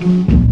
You're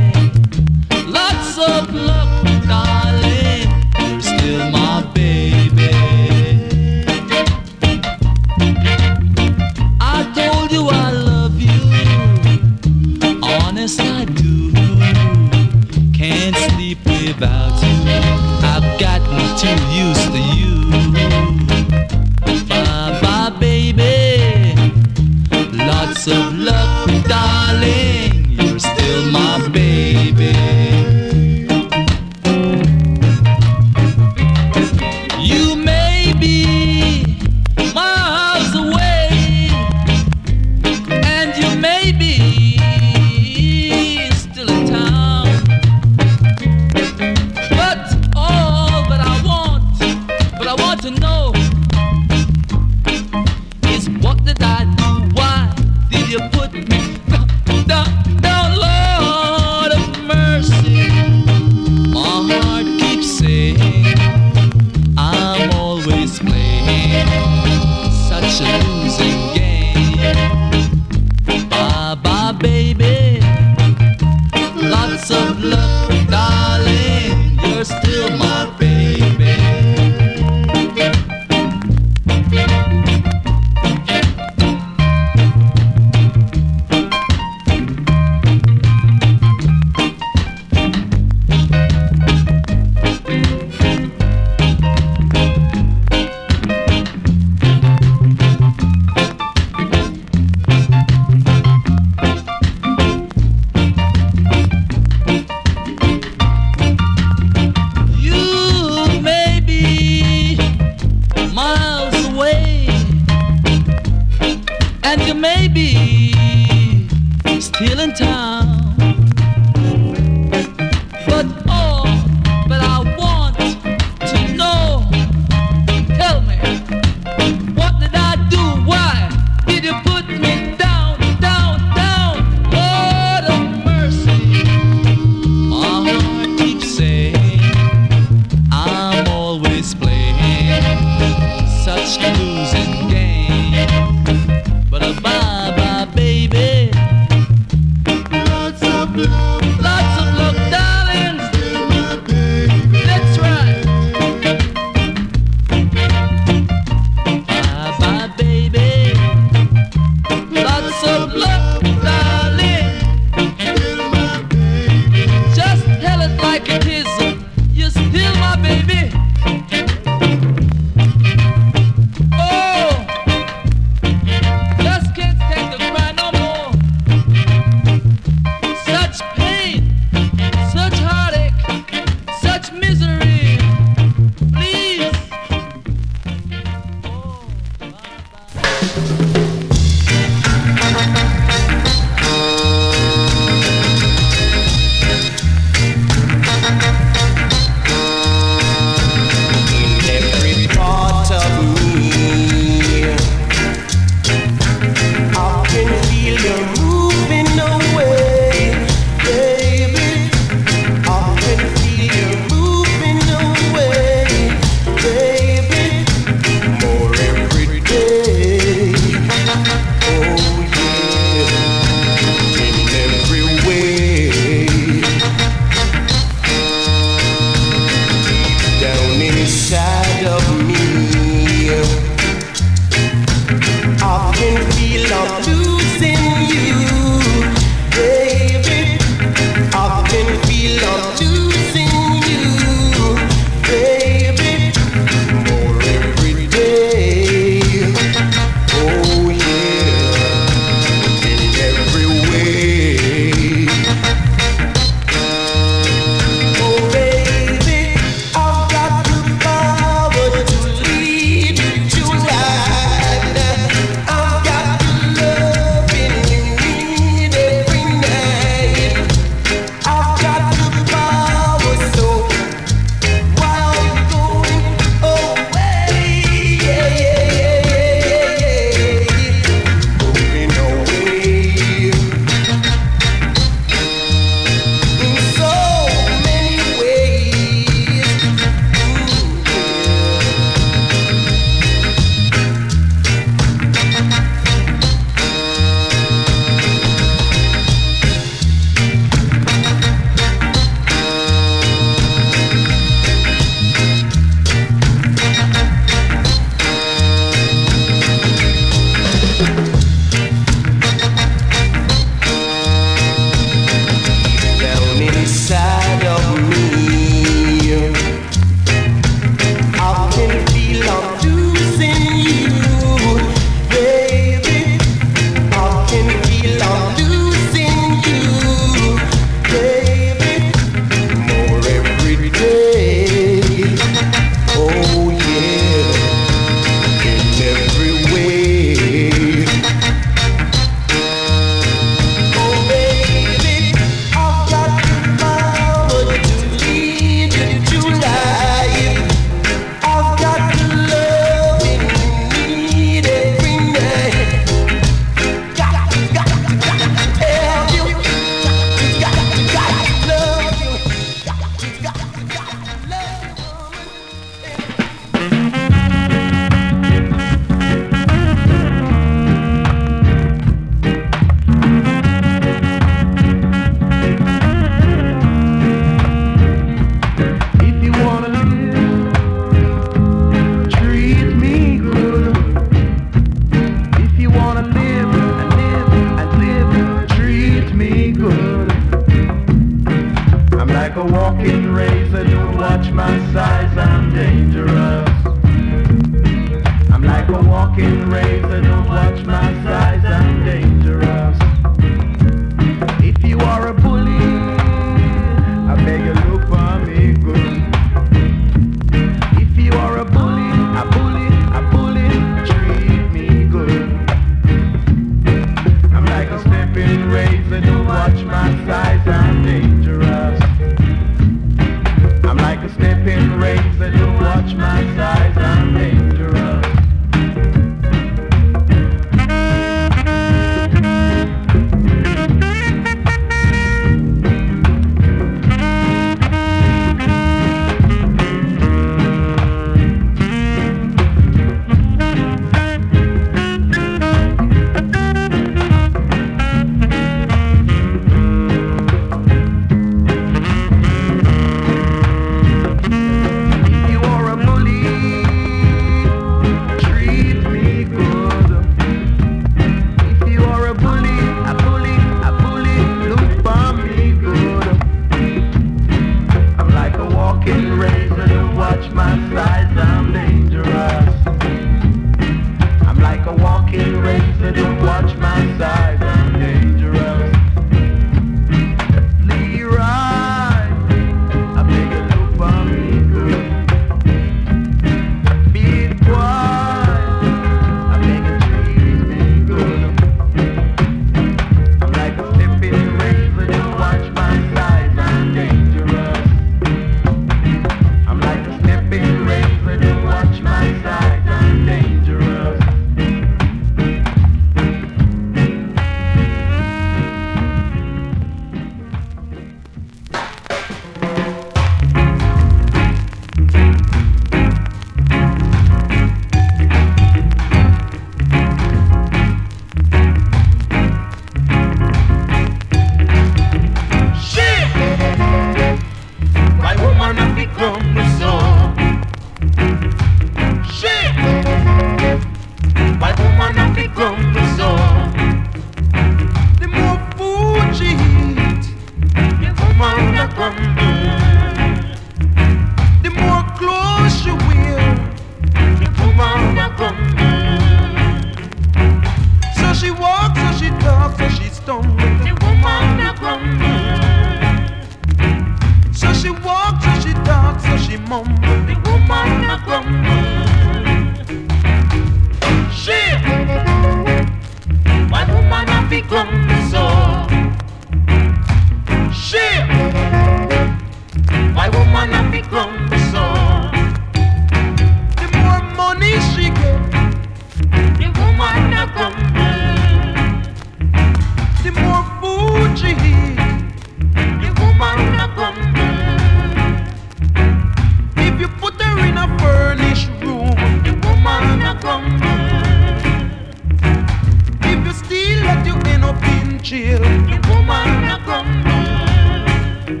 up in. The woman a come down.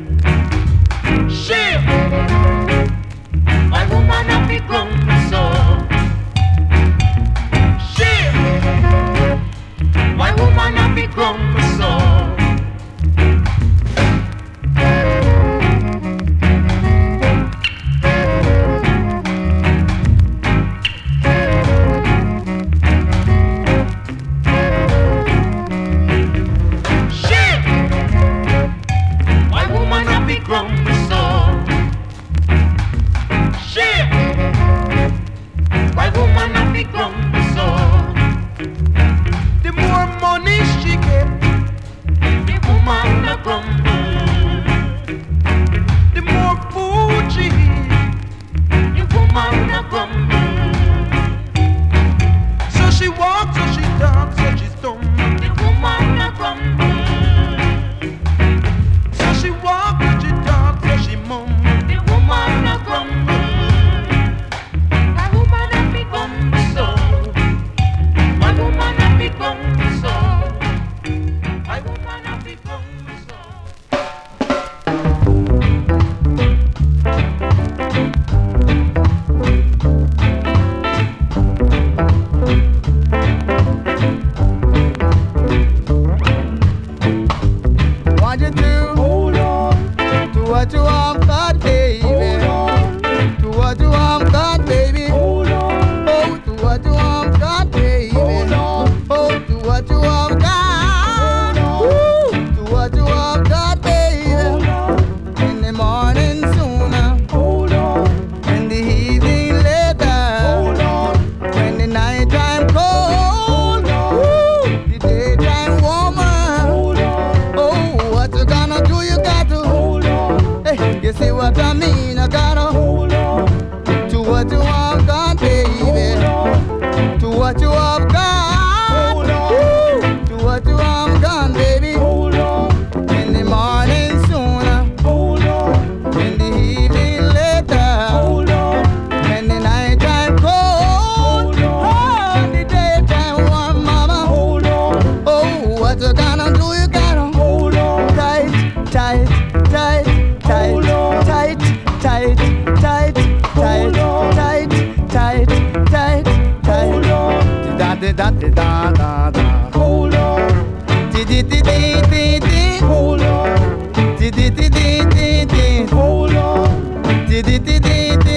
She, my woman a be grown so. She, my woman a be grown. did, did, did, hold on. Did, did, did, did, did.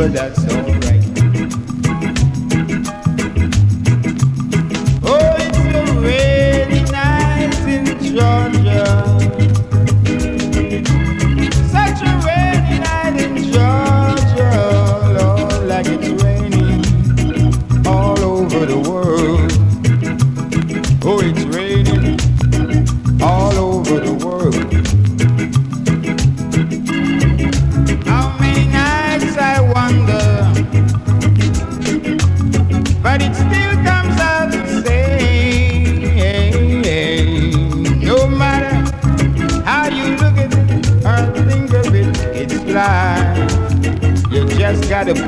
but that's alright.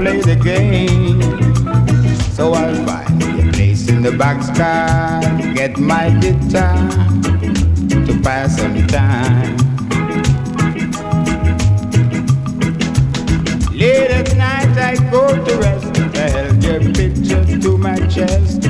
play the game. So I'll find a place in the boxcar, get my guitar to pass some time. Late at night I go to rest, I held your picture to my chest.